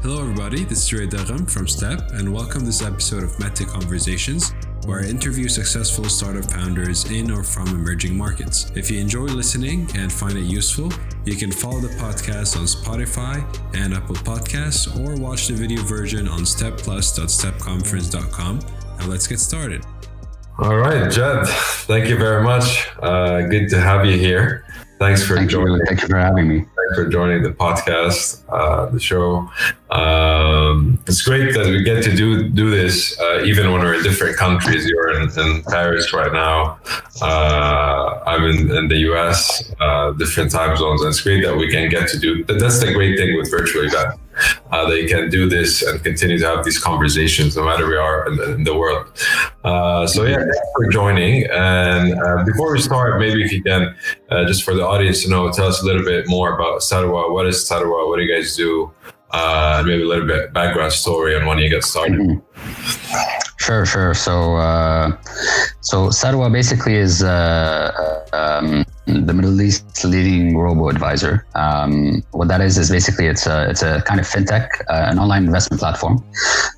Hello, everybody. This is Ray Dargham from Step, and welcome to this episode of Meta Conversations, where I interview successful startup founders in or from emerging markets. If you enjoy listening and find it useful, you can follow the podcast on Spotify and Apple Podcasts, or watch the video version on stepplus.stepconference.com. Now, let's get started. All right, Jed, thank you very much. Uh, good to have you here. Thanks for thank joining. You. Thank you for having me. Thanks for joining the podcast, uh, the show. Um, it's great that we get to do do this, uh, even when we're in different countries. You're in, in Paris right now. Uh, I'm in, in, the US, uh, different time zones, and it's great that we can get to do. That's the great thing with virtual event. Uh, they can do this and continue to have these conversations no matter where we are in the, in the world. Uh, so yeah, thanks for joining. And before we start, maybe if you can, just for the audience to know, tell us a little bit more about Sarwa. What is Sarwa? What do you guys do? Uh, maybe a little bit background story on when you got started. Mm-hmm. Sure, sure. So, uh, so Sarwa basically is uh, um, the Middle East leading robo advisor. Um, what that is is basically it's a it's a kind of fintech, uh, an online investment platform.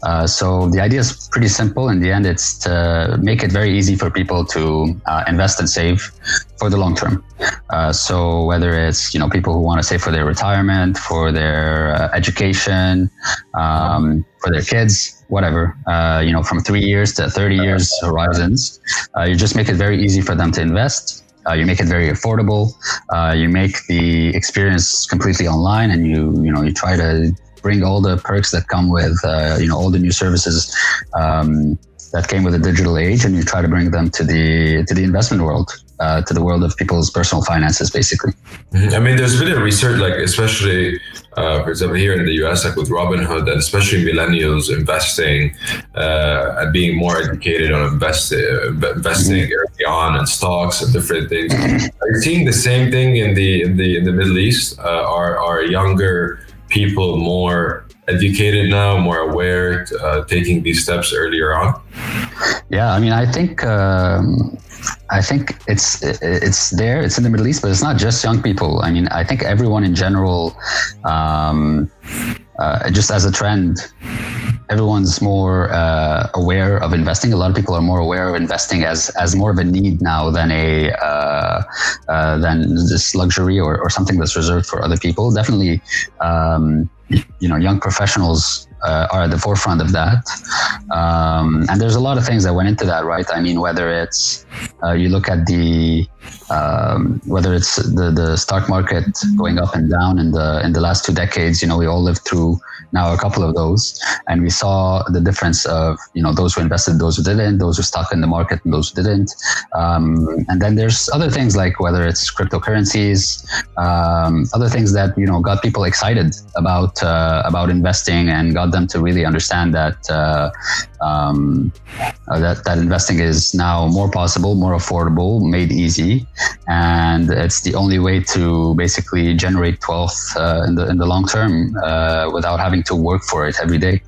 Uh, so the idea is pretty simple. In the end, it's to make it very easy for people to uh, invest and save for the long term. Uh, so whether it's you know people who want to save for their retirement, for their uh, education, um, for their kids, whatever, uh, you know, from three years to 30 years horizons, uh, you just make it very easy for them to invest. Uh, you make it very affordable. Uh, you make the experience completely online, and you you know you try to bring all the perks that come with uh, you know all the new services um, that came with the digital age, and you try to bring them to the to the investment world uh, to the world of people's personal finances, basically. I mean, there's been a research, like especially, uh, for example, here in the U.S., like with Robinhood, and especially millennials investing uh, and being more educated on invest, investing mm-hmm. early on in stocks and different things. Are you seeing the same thing in the in the in the Middle East? Uh, are are younger people more educated now, more aware, uh, taking these steps earlier on? Yeah, I mean, I think. Um, I think it's it's there. It's in the Middle East, but it's not just young people. I mean, I think everyone in general, um, uh, just as a trend, everyone's more uh, aware of investing. A lot of people are more aware of investing as as more of a need now than a uh, uh than this luxury or, or something that's reserved for other people. Definitely, um, you know, young professionals uh, are at the forefront of that. Um, and there's a lot of things that went into that, right? I mean, whether it's uh, you look at the um, whether it's the the stock market going up and down in the in the last two decades, you know, we all lived through now a couple of those, and we saw the difference of you know those who invested, those who didn't, those who stuck in the market, and those who didn't. Um, and then there's other things like whether it's cryptocurrencies, um, other things that you know got people excited about uh, about investing and got them to really understand that uh, um, uh, that that investing is now more possible, more affordable, made easy, and it's the only way to basically generate wealth uh, in the in the long term uh, without having to work for it every day.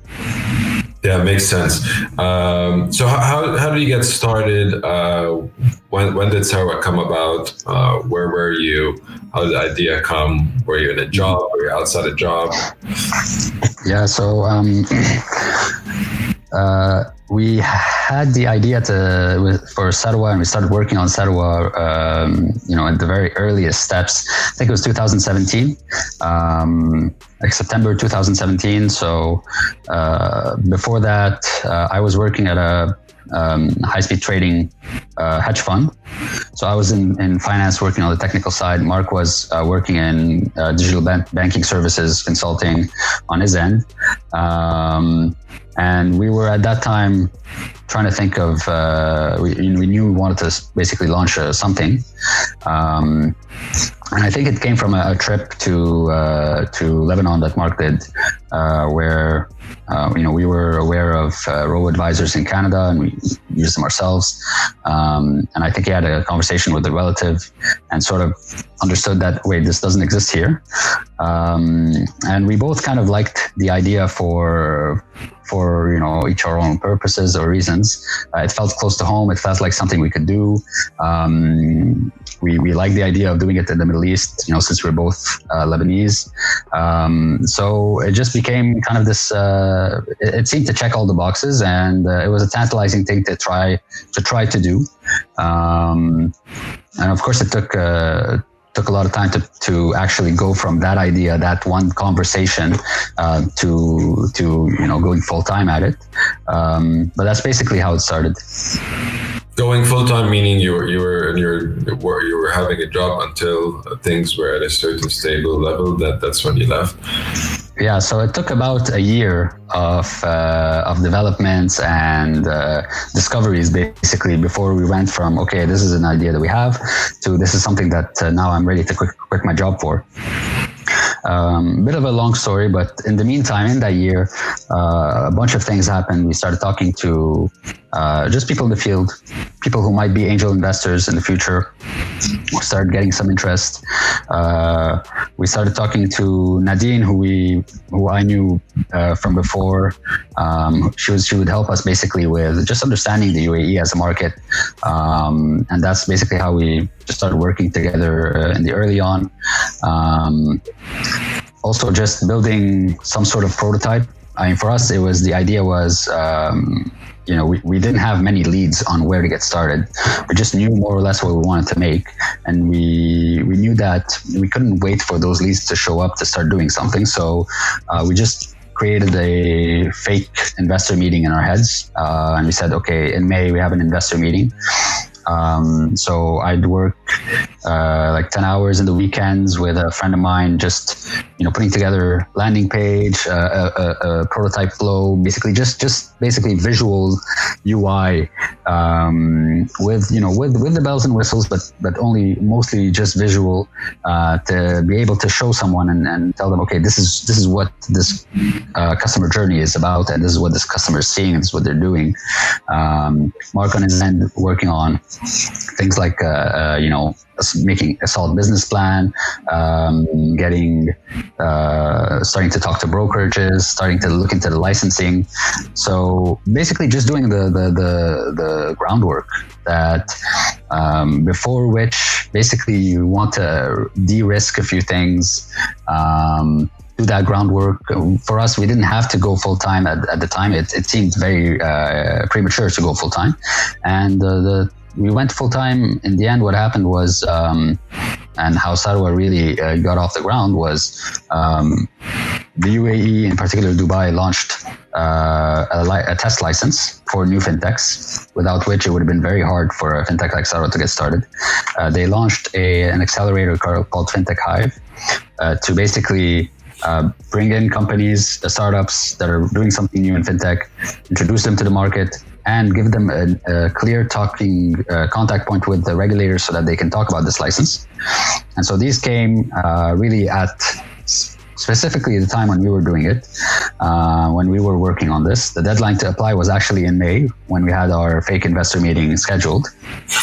Yeah, makes sense. Um, so how, how did you get started? Uh, when, when did Sarwa come about? Uh, where were you? How did the idea come? Were you in a job? Were you outside a job? Yeah, so um, uh, we had the idea to for Sarwa, and we started working on Sarwa, um, you know, at the very earliest steps. I think it was 2017, um, like September 2017. So uh, before that, uh, I was working at a um, high-speed trading uh, hedge fund. So I was in, in finance, working on the technical side. Mark was uh, working in uh, digital ban- banking services, consulting on his end. Um, and we were at that time trying to think of uh, we, we, knew we wanted to basically launch uh, something um, and I think it came from a, a trip to uh, to Lebanon that Mark did, uh, where uh, you know we were aware of uh, robo advisors in Canada and we used them ourselves. Um, and I think he had a conversation with a relative and sort of understood that wait, this doesn't exist here. Um, and we both kind of liked the idea for for you know each our own purposes or reasons. Uh, it felt close to home. It felt like something we could do. Um, we, we like the idea of doing it in the Middle East, you know, since we're both uh, Lebanese. Um, so it just became kind of this. Uh, it, it, seemed to check all the boxes, and uh, it was a tantalizing thing to try to try to do. Um, and of course, it took uh, took a lot of time to, to actually go from that idea, that one conversation, uh, to to you know going full time at it. Um, but that's basically how it started. Going full time meaning you were you were you're you were having a job until things were at a certain stable level. That that's when you left. Yeah, so it took about a year of uh, of developments and uh, discoveries, basically, before we went from okay, this is an idea that we have, to this is something that uh, now I'm ready to quit, quit my job for. Um, bit of a long story, but in the meantime, in that year, uh, a bunch of things happened. We started talking to uh, just people in the field, people who might be angel investors in the future. Started getting some interest. Uh, we started talking to Nadine, who we, who I knew uh, from before. Um, she was, she would help us basically with just understanding the UAE as a market, um, and that's basically how we just started working together uh, in the early on. Um, also, just building some sort of prototype. I mean, for us, it was the idea was um, you know, we, we didn't have many leads on where to get started. We just knew more or less what we wanted to make. And we, we knew that we couldn't wait for those leads to show up to start doing something. So uh, we just created a fake investor meeting in our heads. Uh, and we said, okay, in May, we have an investor meeting. Um, so I'd work uh, like 10 hours in the weekends with a friend of mine, just, you know, putting together landing page, uh, a, a, a, prototype flow, basically just, just basically visual UI, um, with, you know, with, with the bells and whistles, but, but only mostly just visual, uh, to be able to show someone and, and tell them, okay, this is, this is what this, uh, customer journey is about. And this is what this customer is seeing. This is what they're doing. Um, Mark on his end working on things like, uh, uh, you know, making a solid business plan, um, getting, uh, starting to talk to brokerages, starting to look into the licensing. So basically, just doing the the the, the groundwork that um, before which basically you want to de-risk a few things. Um, do that groundwork. For us, we didn't have to go full time at, at the time. It, it seemed very uh, premature to go full time, and uh, the we went full time. In the end, what happened was, um, and how Sarwa really uh, got off the ground was um, the UAE, in particular Dubai, launched uh, a, li- a, test license for new fintechs, without which it would have been very hard for a fintech like Sarwa to get started. Uh, they launched a, an accelerator called FinTech Hive uh, to basically uh, bring in companies, uh, startups that are doing something new in fintech, introduce them to the market, and give them a, a clear talking uh, contact point with the regulators so that they can talk about this license. And so these came uh, really at specifically the time when we were doing it, uh, when we were working on this. The deadline to apply was actually in May when we had our fake investor meeting scheduled.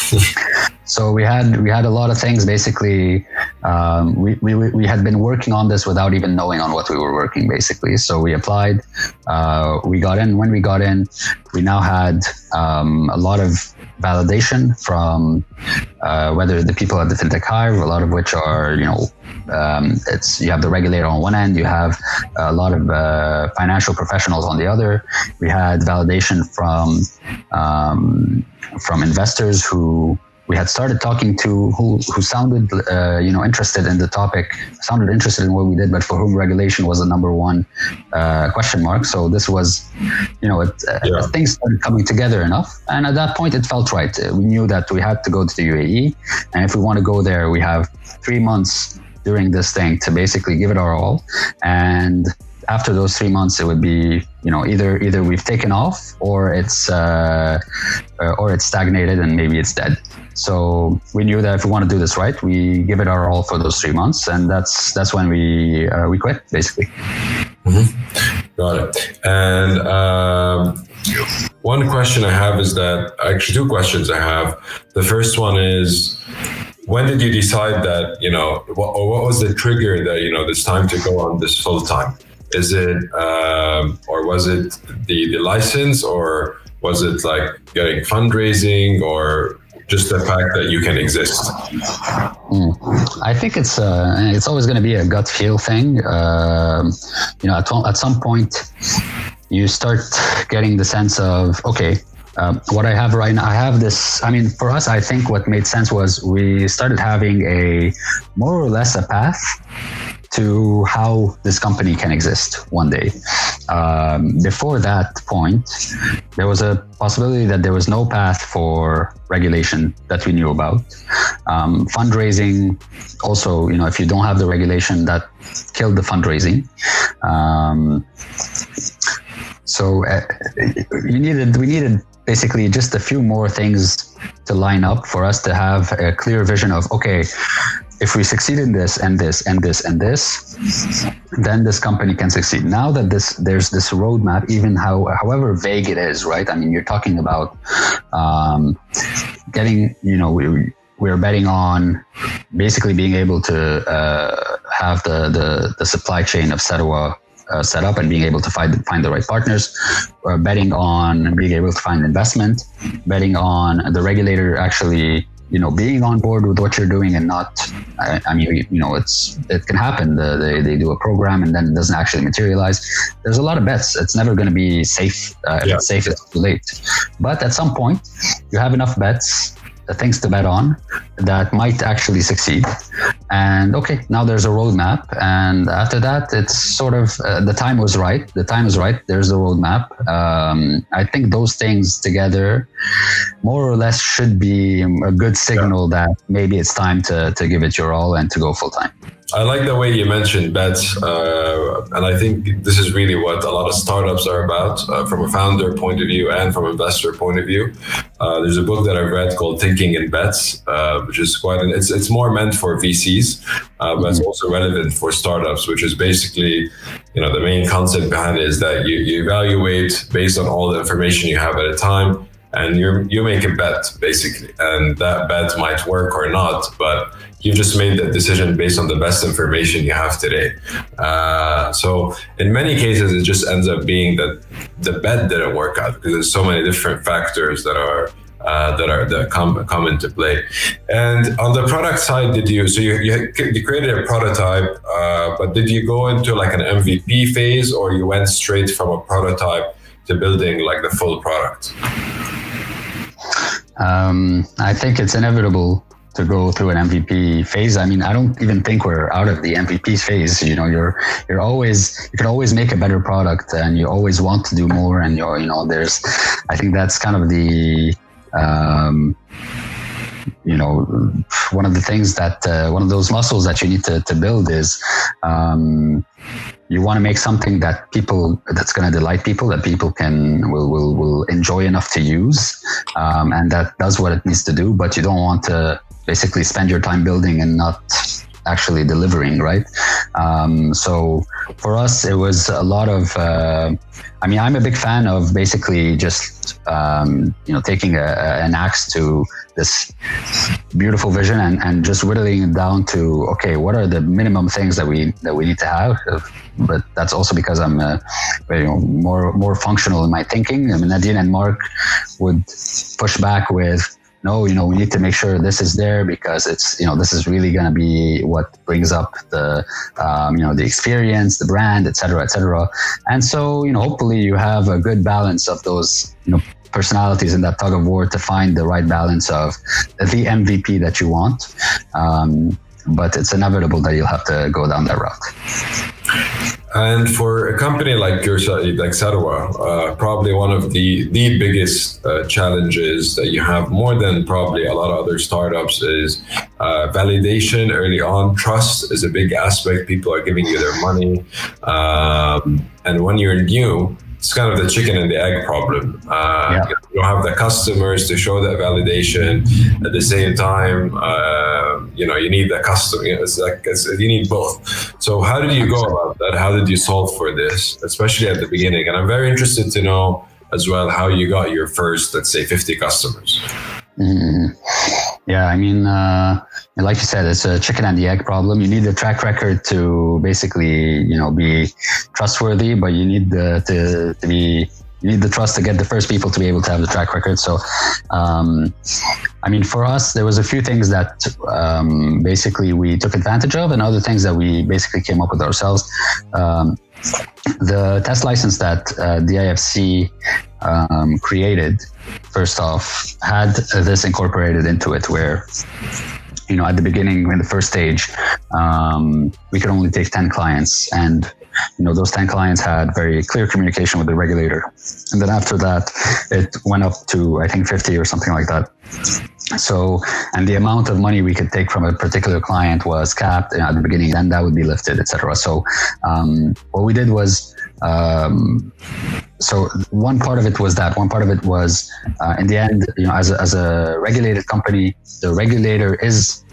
so we had we had a lot of things. Basically, um, we, we we had been working on this without even knowing on what we were working. Basically, so we applied. Uh, we got in. When we got in, we now had um, a lot of validation from uh, whether the people at the fintech hive, a lot of which are you know um, it's you have the regulator on one end, you have a lot of uh, financial professionals on the other. We had validation from um, from investors who we had started talking to who who sounded uh, you know interested in the topic, sounded interested in what we did, but for whom regulation was the number one uh, question mark. So this was, you know, it, uh, yeah. things started coming together enough, and at that point it felt right. We knew that we had to go to the UAE, and if we want to go there, we have three months during this thing to basically give it our all. And after those three months, it would be you know either either we've taken off or it's uh, or it's stagnated and maybe it's dead. So we knew that if we want to do this right, we give it our all for those three months, and that's that's when we uh, we quit basically. Mm-hmm. Got it. And um, one question I have is that actually two questions I have. The first one is when did you decide that you know what, or what was the trigger that you know it's time to go on this full time is it um, or was it the, the license or was it like getting fundraising or just the fact that you can exist? Mm. I think it's uh, it's always going to be a gut feel thing. Uh, you know, at, at some point, you start getting the sense of okay. Um, what I have right now, I have this. I mean, for us, I think what made sense was we started having a more or less a path to how this company can exist one day. Um, before that point, there was a possibility that there was no path for regulation that we knew about. Um, fundraising, also, you know, if you don't have the regulation, that killed the fundraising. Um, so uh, needed, we needed basically just a few more things to line up for us to have a clear vision of okay if we succeed in this and this and this and this, then this company can succeed. Now that this there's this roadmap, even how however vague it is, right? I mean, you're talking about um, getting, you know, we, we're betting on basically being able to uh, have the, the, the supply chain of Sarwa uh, set up and being able to find find the right partners. We're betting on being able to find investment, betting on the regulator actually you know being on board with what you're doing and not I, I mean you know it's it can happen. The, they, they do a program and then it doesn't actually materialize. There's a lot of bets. It's never going to be safe uh, if yeah. it's safe it's too late. But at some point you have enough bets things to bet on that might actually succeed. And okay, now there's a roadmap. And after that, it's sort of uh, the time was right. The time is right. There's the roadmap. Um, I think those things together, more or less, should be a good signal yeah. that maybe it's time to, to give it your all and to go full time. I like the way you mentioned bets, uh, and I think this is really what a lot of startups are about, uh, from a founder point of view and from investor point of view. Uh, there's a book that I've read called Thinking in Bets, uh, which is quite an, it's it's more meant for VCs, uh, but it's mm-hmm. also relevant for startups, which is basically, you know, the main concept behind it is that you, you evaluate based on all the information you have at a time and you you make a bet basically, and that bet might work or not, but you've just made that decision based on the best information you have today. Uh, so in many cases, it just ends up being that the bet didn't work out because there's so many different factors that are. Uh, that are that come come into play, and on the product side, did you so you you, you created a prototype, uh, but did you go into like an MVP phase, or you went straight from a prototype to building like the full product? Um, I think it's inevitable to go through an MVP phase. I mean, I don't even think we're out of the MVP phase. You know, you're you're always you can always make a better product, and you always want to do more. And you're you know, there's, I think that's kind of the. Um, you know, one of the things that uh, one of those muscles that you need to, to build is um, you want to make something that people that's going to delight people that people can will will, will enjoy enough to use um, and that does what it needs to do but you don't want to basically spend your time building and not actually delivering right? Um, so for us it was a lot of uh, i mean i'm a big fan of basically just um, you know taking a, an axe to this beautiful vision and, and just whittling it down to okay what are the minimum things that we that we need to have? But that's also because i'm uh, you know, more more functional in my thinking. I mean nadine and mark would push back with no, you know, we need to make sure this is there because it's, you know, this is really going to be what brings up the, um, you know, the experience, the brand, et cetera, et cetera. And so, you know, hopefully you have a good balance of those, you know, personalities in that tug of war to find the right balance of the MVP that you want. Um, but it's inevitable that you'll have to go down that route. And for a company like yourself, like Sarwa, uh, probably one of the the biggest uh, challenges that you have, more than probably a lot of other startups, is uh, validation early on. Trust is a big aspect. People are giving you their money, um, and when you're new, it's kind of the chicken and the egg problem. Uh, yeah. You have the customers to show that validation. At the same time, uh, you know, you need the customer. It's like it's, you need both. So, how did you go about that? How did you solve for this, especially at the beginning? And I'm very interested to know as well how you got your first, let's say, 50 customers. Mm. Yeah, I mean, uh, like you said, it's a chicken and the egg problem. You need a track record to basically, you know, be trustworthy, but you need the, to, to be you need the trust to get the first people to be able to have the track record. So, um, I mean, for us, there was a few things that um, basically we took advantage of, and other things that we basically came up with ourselves. Um, the test license that uh, the IFC um, created, first off, had this incorporated into it, where you know at the beginning in the first stage um, we could only take 10 clients and you know those 10 clients had very clear communication with the regulator. And then after that it went up to i think 50 or something like that. So and the amount of money we could take from a particular client was capped at the beginning then that would be lifted etc so um, what we did was um, so one part of it was that. One part of it was uh, in the end you know as a, as a regulated company the regulator is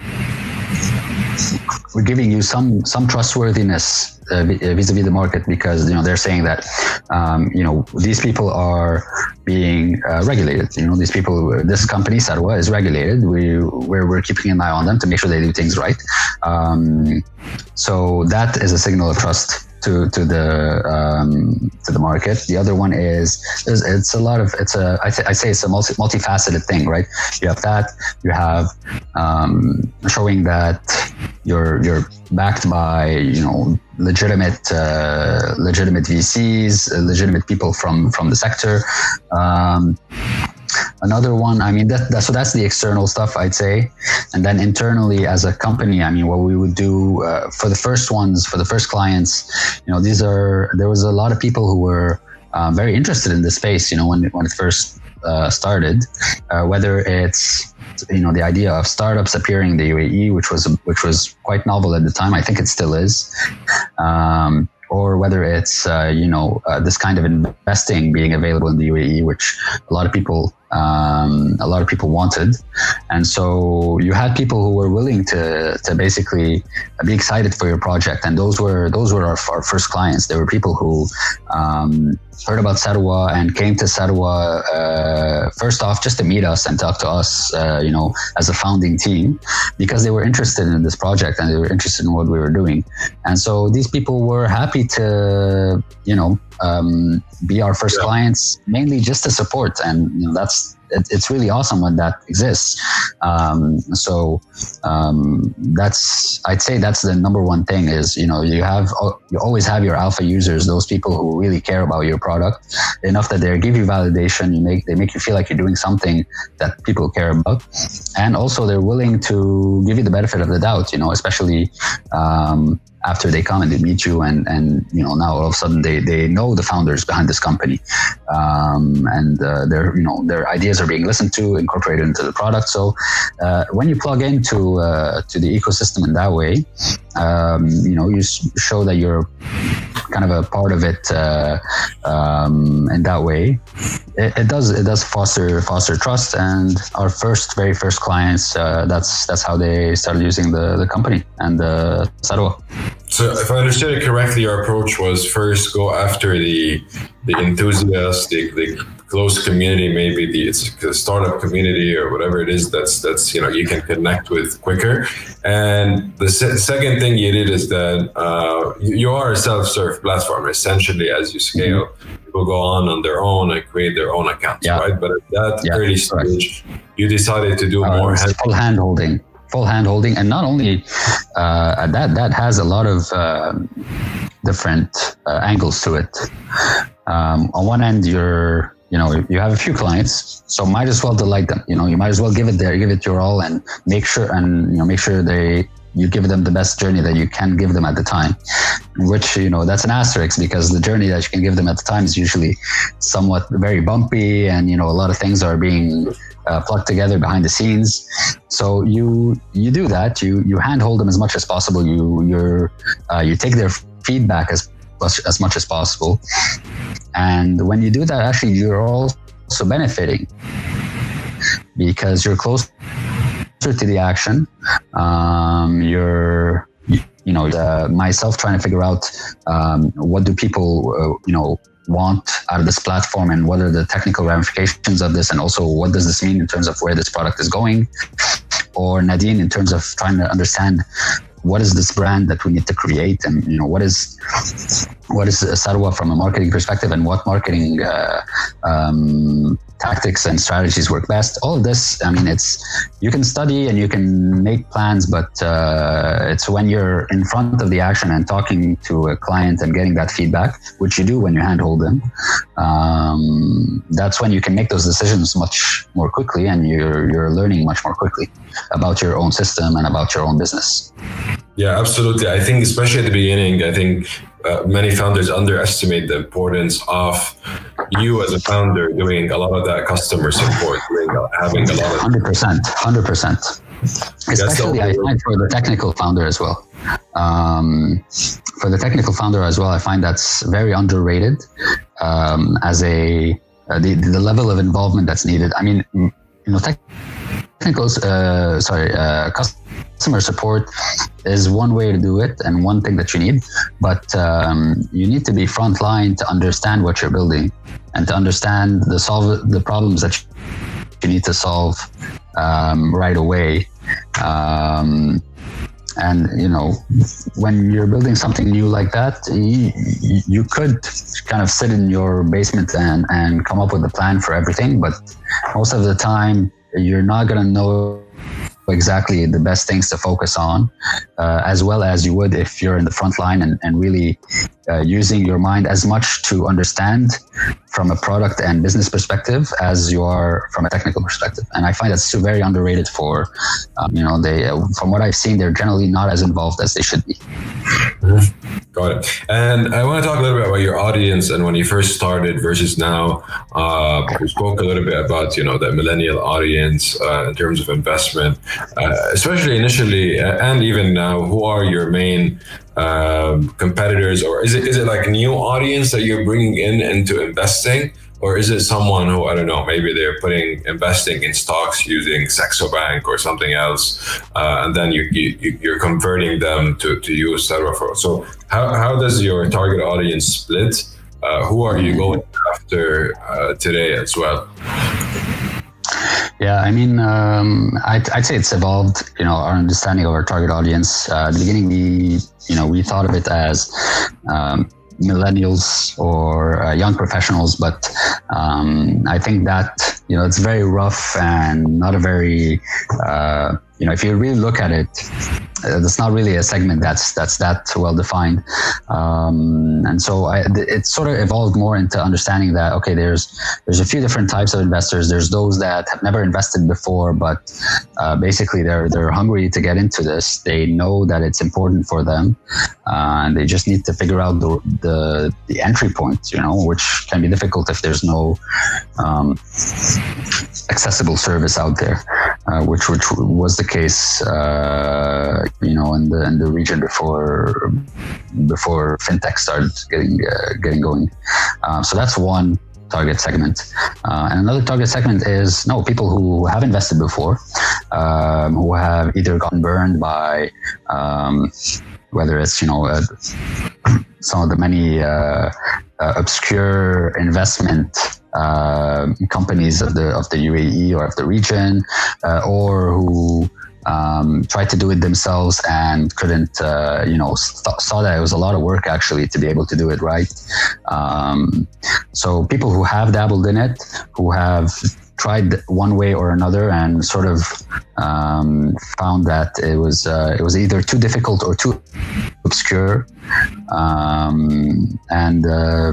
we're giving you some some trustworthiness uh, uh, vis-a-vis the market because you know they're saying that um, you know these people are being uh, regulated. You know these people, this company Sarwa is regulated. We we're, we're keeping an eye on them to make sure they do things right. Um, so that is a signal of trust to to the um, to the market. The other one is, is it's a lot of it's a I, th- I say it's a multi, multifaceted thing, right? You have that. You have um, showing that you're you're backed by you know legitimate uh, legitimate VCs, uh, legitimate people from from the sector. Um, Another one, I mean, that, that, so that's the external stuff, I'd say. And then internally, as a company, I mean, what we would do uh, for the first ones, for the first clients, you know, these are, there was a lot of people who were uh, very interested in this space, you know, when, when it first uh, started, uh, whether it's, you know, the idea of startups appearing in the UAE, which was, which was quite novel at the time. I think it still is. Um, or whether it's uh, you know uh, this kind of investing being available in the UAE, which a lot of people um, a lot of people wanted, and so you had people who were willing to to basically be excited for your project, and those were those were our, our first clients. There were people who um, heard about Sarwa and came to Sarwa uh, first off just to meet us and talk to us, uh, you know, as a founding team, because they were interested in this project and they were interested in what we were doing, and so these people were happy to, you know, um, be our first yeah. clients mainly just to support, and you know, that's it's really awesome when that exists. Um, so um, that's I'd say that's the number one thing is you know you have you always have your alpha users, those people who really care about your product enough that they give you validation. You make they make you feel like you're doing something that people care about, and also they're willing to give you the benefit of the doubt. You know, especially. Um, after they come and they meet you and and you know now all of a sudden they they know the founders behind this company. Um, and uh, their you know their ideas are being listened to incorporated into the product. So uh, when you plug into uh, to the ecosystem in that way um, you know you show that you're kind of a part of it uh, um, in that way it, it, does it does foster foster trust. And our first very first clients uh, that's that's how they started using the the company and the uh. So, if I understood it correctly, your approach was first go after the the enthusiasts, the, the close community, maybe the it's a startup community or whatever it is. That's that's you know you can connect with quicker. And the se- second thing you did is that uh, you, you, are a self-serve platform essentially. As you scale, mm-hmm. people go on on their own and create their own accounts, yeah. right? But at that yeah, early stage, correct. you decided to do uh, more full hand holding full hand holding and not only uh, that that has a lot of uh, different uh, angles to it. Um, on one end you're you know you have a few clients so might as well delight them. You know you might as well give it there give it your all and make sure and you know make sure they you give them the best journey that you can give them at the time. Which you know that's an asterisk because the journey that you can give them at the time is usually somewhat very bumpy and you know a lot of things are being uh, plugged together behind the scenes. So you you do that. You you handhold them as much as possible. You you uh, you take their feedback as as much as possible. And when you do that, actually, you're also benefiting because you're closer to the action. Um, you're you know uh, myself trying to figure out um, what do people uh, you know want out of this platform and what are the technical ramifications of this and also what does this mean in terms of where this product is going? Or nadine in terms of trying to understand what is this brand that we need to create, and you know what is what is Sarwa from a marketing perspective, and what marketing uh, um, tactics and strategies work best. All of this, I mean, it's you can study and you can make plans, but uh, it's when you're in front of the action and talking to a client and getting that feedback, which you do when you handhold them. Um, that's when you can make those decisions much more quickly, and you're you're learning much more quickly about your own system and about your own business. Yeah, absolutely. I think especially at the beginning, I think uh, many founders underestimate the importance of you as a founder doing a lot of that customer support, doing, having a lot of hundred percent, hundred percent. Especially, I find for the technical founder as well. Um, for the technical founder as well, I find that's very underrated um, as a uh, the the level of involvement that's needed. I mean, you know, technical, uh, sorry, uh, customer support is one way to do it and one thing that you need, but um, you need to be frontline to understand what you're building and to understand the solve the problems that you need to solve um, right away. Um, and you know, when you're building something new like that, you, you could kind of sit in your basement and, and come up with a plan for everything. But most of the time, you're not going to know exactly the best things to focus on, uh, as well as you would if you're in the front line and, and really uh, using your mind as much to understand from a product and business perspective as you are from a technical perspective. And I find that's very underrated for, um, you know, they, uh, from what I've seen, they're generally not as involved as they should be. Mm-hmm. Got it. And I want to talk a little bit about your audience and when you first started versus now. Uh, spoke a little bit about, you know, the millennial audience uh, in terms of investment, uh, especially initially and even now. Who are your main um, competitors, or is it is it like new audience that you're bringing in into investing, or is it someone who I don't know, maybe they're putting investing in stocks using Saxo Bank or something else, uh, and then you, you you're converting them to to use Sarwa So how how does your target audience split? Uh, who are you going after uh, today as well? Yeah, I mean, um, I'd, I'd, say it's evolved. You know, our understanding of our target audience. Uh, at the beginning, we, you know, we thought of it as um, millennials or uh, young professionals, but um, I think that you know it's very rough and not a very uh, you know if you really look at it uh, that's not really a segment that's that's that well defined um, and so I, it sort of evolved more into understanding that okay there's there's a few different types of investors. There's those that have never invested before but uh, basically they're they're hungry to get into this. They know that it's important for them uh, and they just need to figure out the, the, the entry point you know which can be difficult if there's no um, accessible service out there uh, which which was the case, uh, you know, in the in the region before before fintech started getting uh, getting going. Uh, so that's one target segment, uh, and another target segment is no people who have invested before, um, who have either gotten burned by. Um, whether it's you know uh, some of the many obscure investment uh, companies of the of the UAE or of the region, uh, or who um, tried to do it themselves and couldn't, uh, you know, st- saw that it was a lot of work actually to be able to do it right. Um, so people who have dabbled in it, who have tried one way or another and sort of um, found that it was uh, it was either too difficult or too obscure, um, and uh,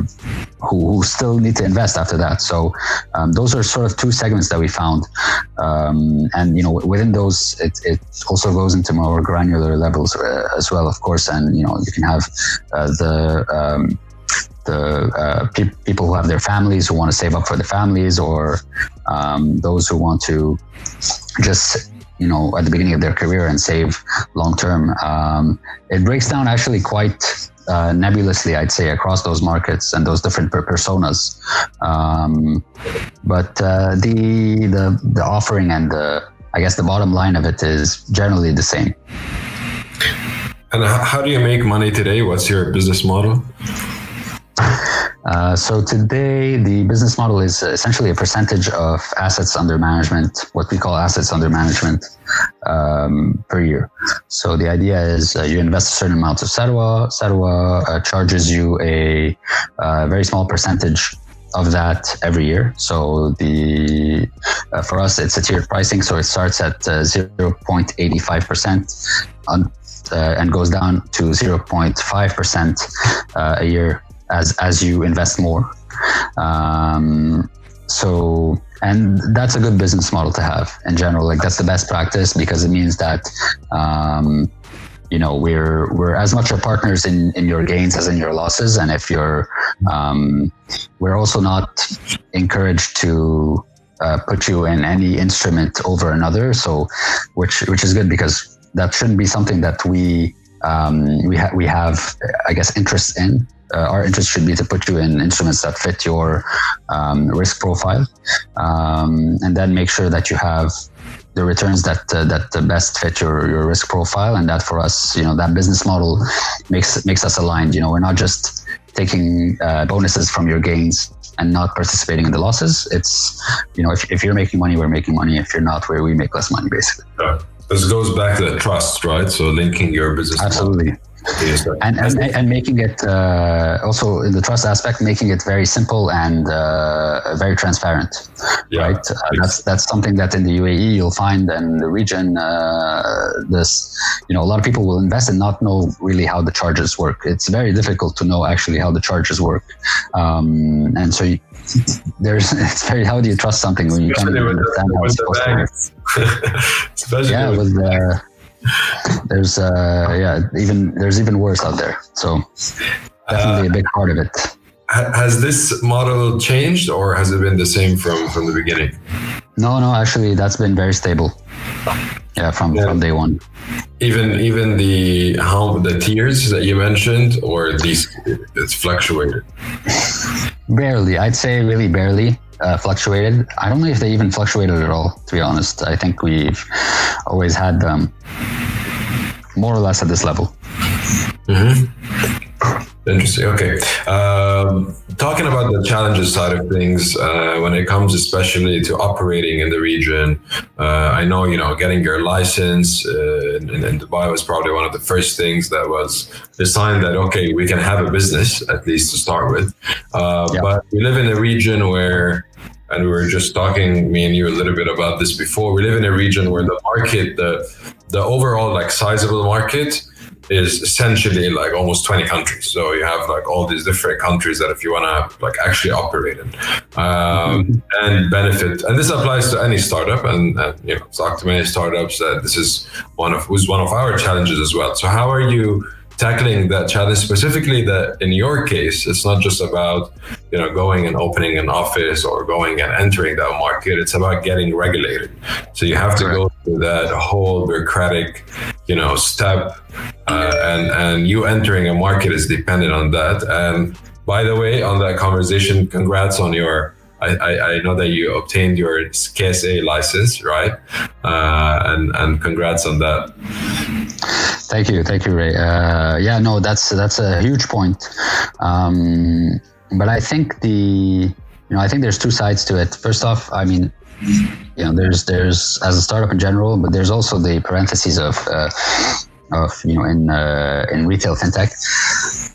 who, who, still need to invest after that. So um, those are sort of two segments that we found, um, and you know within those it, it also goes into more granular levels uh, as well, of course. And you know you can have uh, the um, the uh, pe- people who have their families who want to save up for the families, or um, those who want to just you know at the beginning of their career and save long term. Um, it breaks down actually quite uh, nebulously, I'd say, across those markets and those different per- personas. Um, but uh, the the the offering and the I guess the bottom line of it is generally the same. And how do you make money today? What's your business model? Uh, so today, the business model is essentially a percentage of assets under management, what we call assets under management, um, per year. So the idea is uh, you invest a certain amount of Sarwa. Sarwa uh, charges you a, uh, very small percentage of that every year. So the uh, for us it's a tiered pricing. So it starts at uh, zero point eighty five percent uh, and goes down to zero point five percent uh, a year as as you invest more. Um, so and that's a good business model to have in general. Like that's the best practice because it means that. Um, you know we're we're as much your partners in in your gains as in your losses and if you're um, we're also not encouraged to uh, put you in any instrument over another so which which is good because that shouldn't be something that we um, we, ha- we have i guess interest in uh, our interest should be to put you in instruments that fit your um, risk profile. Um, and then make sure that you have the returns that uh, that best fit your, your risk profile. And that for us you know that business model makes makes us aligned. You know we're not just taking uh, bonuses from your gains and not participating in the losses. It's you know if, if you're making money we're making money. If you're not where we make less money basically. Yeah. this goes back to the trust right? So linking your business absolutely. model and, and, and making it uh, also in the trust aspect, making it very simple and uh, very transparent. Yeah, right, uh, that's that's something that in the UAE you'll find, and the region, uh, this you know, a lot of people will invest and not know really how the charges work. It's very difficult to know actually how the charges work, um, and so. You, there's it's very how do you trust something when you can't understand how it's supposed to work yeah with the there's uh yeah even there's even worse out there. So definitely uh, a big part of it. Has this model changed or has it been the same from from the beginning? No no actually that's been very stable. Yeah from yeah. from day one. Even even the how the tiers that you mentioned or these it's fluctuated? Barely. I'd say really barely uh, fluctuated. I don't know if they even fluctuated at all to be honest. I think we've always had them more or less at this level. Mm-hmm. Interesting. Okay. Um, talking about the challenges side of things, uh, when it comes especially to operating in the region, uh, I know, you know, getting your license uh, in, in, Dubai was probably one of the first things that was the sign that, okay, we can have a business, at least to start with. Uh, yeah. But we live in a region where and we were just talking me and you a little bit about this before we live in a region where the market the the overall like size of the market is essentially like almost 20 countries. So you have like all these different countries that if you want to like actually operate in um, mm-hmm. and benefit, and this applies to any startup. And, and you know, talk to many startups that this is one of was one of our challenges as well. So how are you? tackling that challenge specifically that in your case it's not just about you know going and opening an office or going and entering that market it's about getting regulated so you have to go through that whole bureaucratic you know step uh, and and you entering a market is dependent on that and by the way on that conversation congrats on your I, I, know that you obtained your KSA license, right? Uh, and and congrats on that. Thank you, thank you, Ray. Uh, yeah, no, that's that's a huge point. Um, but I think the you know I think there's two sides to it. First off, I mean, you know, there's there's as a startup in general, but there's also the parentheses of uh, of you know in uh, in retail fintech.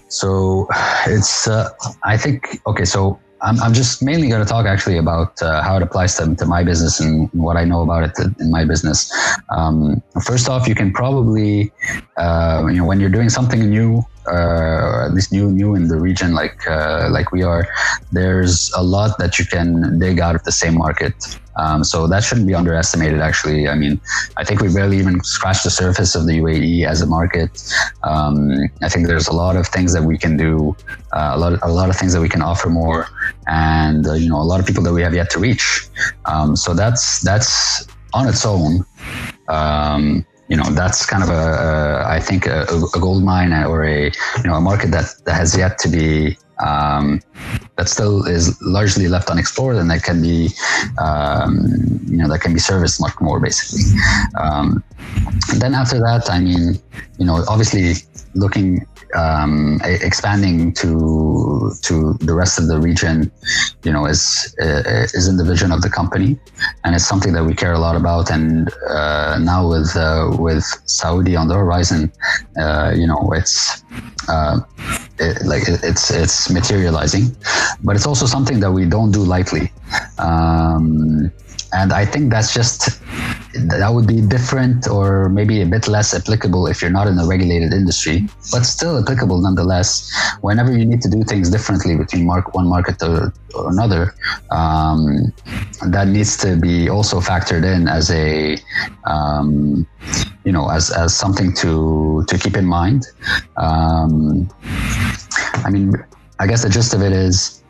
So it's uh, I think okay. So I'm, I'm just mainly going to talk actually about uh, how it applies to, to my business and what I know about it in my business. Um, first off, you can probably, uh, you know, when you're doing something new, uh, at least new new in the region like uh, like we are, there's a lot that you can dig out of the same market. Um, so that shouldn't be underestimated. Actually, I mean, I think we barely even scratched the surface of the UAE as a market. Um, I think there's a lot of things that we can do, uh, a lot of, a lot of things that we can offer more, and uh, you know, a lot of people that we have yet to reach. Um, so that's that's on its own. You know that's kind of a, a I think a, a, gold mine or a you know a market that, that has yet to be um, that still is largely left unexplored and that can be um, you know that can be serviced much more basically um, then after that i mean you know obviously looking um, expanding to to the rest of the region, you know, is uh, is in the vision of the company, and it's something that we care a lot about. And uh, now with uh, with Saudi on the horizon, uh, you know, it's uh, it, like it's it's materializing, but it's also something that we don't do lightly. Um, and I think that's just that would be different or maybe a bit less applicable if you're not in a regulated industry, but still applicable nonetheless. Whenever you need to do things differently between mark, one market to, or another, um, that needs to be also factored in as a um, you know as, as something to to keep in mind. Um, I mean, I guess the gist of it is.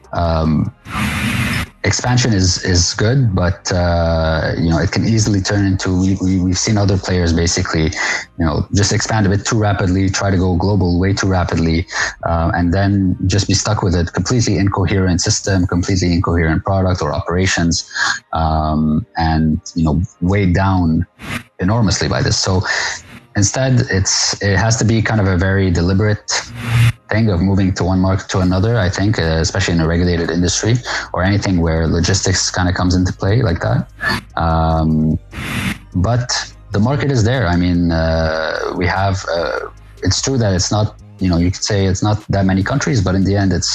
Expansion is is good, but uh, you know it can easily turn into we, we we've seen other players basically, you know, just expand a bit too rapidly, try to go global way too rapidly, uh, and then just be stuck with a completely incoherent system, completely incoherent product or operations, um, and you know weighed down enormously by this. So instead, it's it has to be kind of a very deliberate thing of moving to one market to another. I think, uh, especially in a regulated industry or anything where logistics kind of comes into play like that. Um, but the market is there. I mean, uh, we have. Uh, it's true that it's not. You know, you could say it's not that many countries, but in the end, it's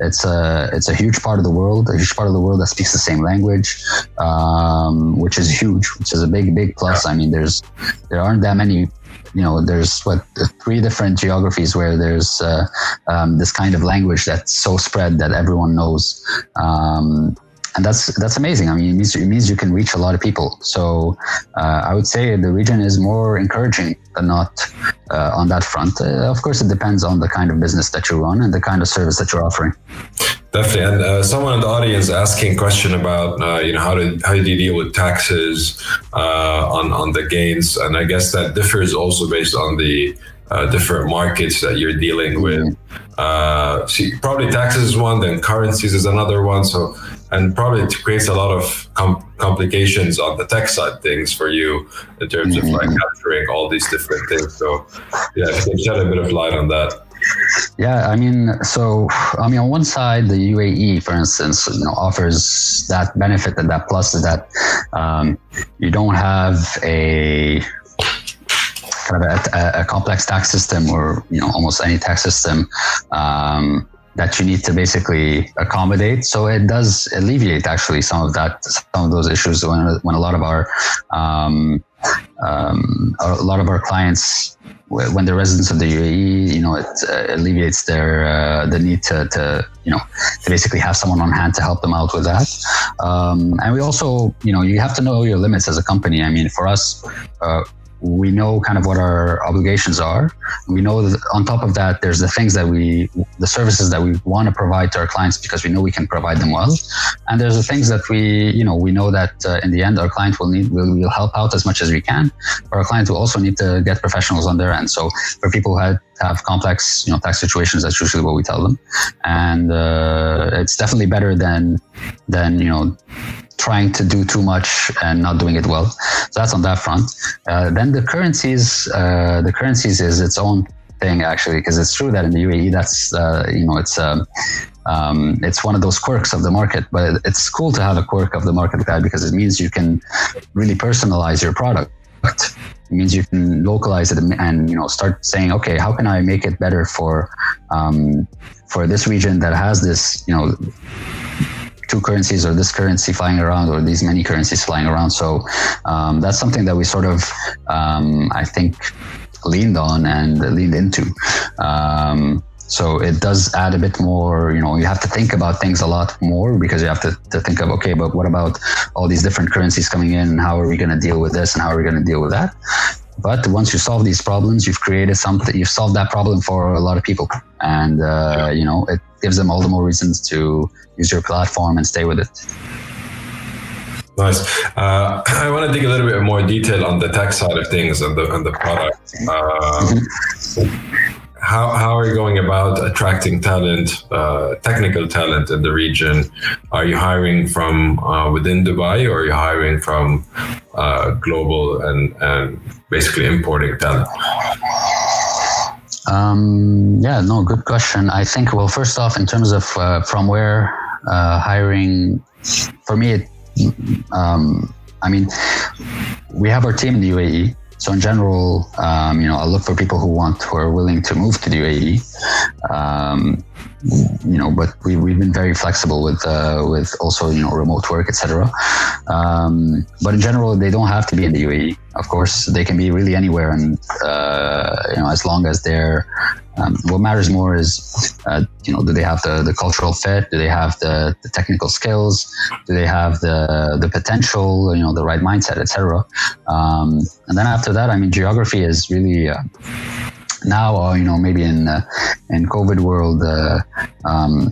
it's a it's a huge part of the world, a huge part of the world that speaks the same language, um, which is huge, which is a big big plus. I mean, there's there aren't that many you know there's what three different geographies where there's uh, um, this kind of language that's so spread that everyone knows um, and that's that's amazing. I mean, it means, it means you can reach a lot of people. So uh, I would say the region is more encouraging than not uh, on that front. Uh, of course, it depends on the kind of business that you run and the kind of service that you're offering. Definitely, and uh, someone in the audience asking question about uh, you know how do how do you deal with taxes uh, on on the gains, and I guess that differs also based on the uh, different markets that you're dealing with. Uh, see, probably taxes is one, then currencies is another one. So, and probably it creates a lot of com- complications on the tech side things for you in terms mm-hmm. of like mm-hmm. capturing all these different things. So, yeah, if you can shed a bit of light on that. Yeah, I mean, so I mean, on one side, the UAE, for instance, you know, offers that benefit and that plus is that um, you don't have a kind of a, a, complex tax system or you know almost any tax system um, that you need to basically accommodate. So it does alleviate actually some of that, some of those issues when, when a lot of our um, um, a lot of our clients when they're residents of the UAE, you know, it uh, alleviates their uh, the need to, to, you know, to basically have someone on hand to help them out with that. Um, and we also, you know, you have to know your limits as a company. I mean, for us, uh, we know kind of what our obligations are. We know that on top of that, there's the things that we, the services that we want to provide to our clients because we know we can provide them well. And there's the things that we, you know, we know that uh, in the end, our client will need, will, will help out as much as we can. But our client will also need to get professionals on their end. So for people who have, have complex, you know, tax situations, that's usually what we tell them. And uh, it's definitely better than, than, you know, trying to do too much and not doing it well. So that's on that front. Uh, then the currencies, uh, the currencies is its own thing actually, because it's true that in the UAE, that's uh, you know it's. Um, um, it's one of those quirks of the market, but it's cool to have a quirk of the market guy because it means you can really personalize your product. It means you can localize it and you know start saying, okay, how can I make it better for um, for this region that has this you know two currencies or this currency flying around or these many currencies flying around. So um, that's something that we sort of, um, I think, leaned on and leaned into. Um, so it does add a bit more, you know, you have to think about things a lot more because you have to, to think of, okay, but what about all these different currencies coming in? And how are we going to deal with this? And how are we going to deal with that? But once you solve these problems, you've created something, you've solved that problem for a lot of people. And, uh, you know, it gives them all the more reasons to use your platform and stay with it. Nice. Uh, I want to dig a little bit more detail on the tech side of things and the and the product. Uh, how, how are you going about attracting talent, uh, technical talent in the region? Are you hiring from uh, within Dubai or are you hiring from uh, global and, and basically importing talent? Um, yeah, no, good question. I think, well, first off, in terms of uh, from where uh, hiring, for me, it, um, I mean, we have our team in the UAE. So in general, um, you know, I'll look for people who want, who are willing to move to the UAE. Um, you know, but we, we've been very flexible with uh, with also you know remote work, etc. Um, but in general, they don't have to be in the UAE. Of course, they can be really anywhere, and uh, you know, as long as they're um, what matters more is, uh, you know, do they have the, the cultural fit? Do they have the, the technical skills? Do they have the the potential? You know, the right mindset, etc. Um, and then after that, I mean, geography is really uh, now, uh, you know, maybe in uh, in COVID world, uh, um,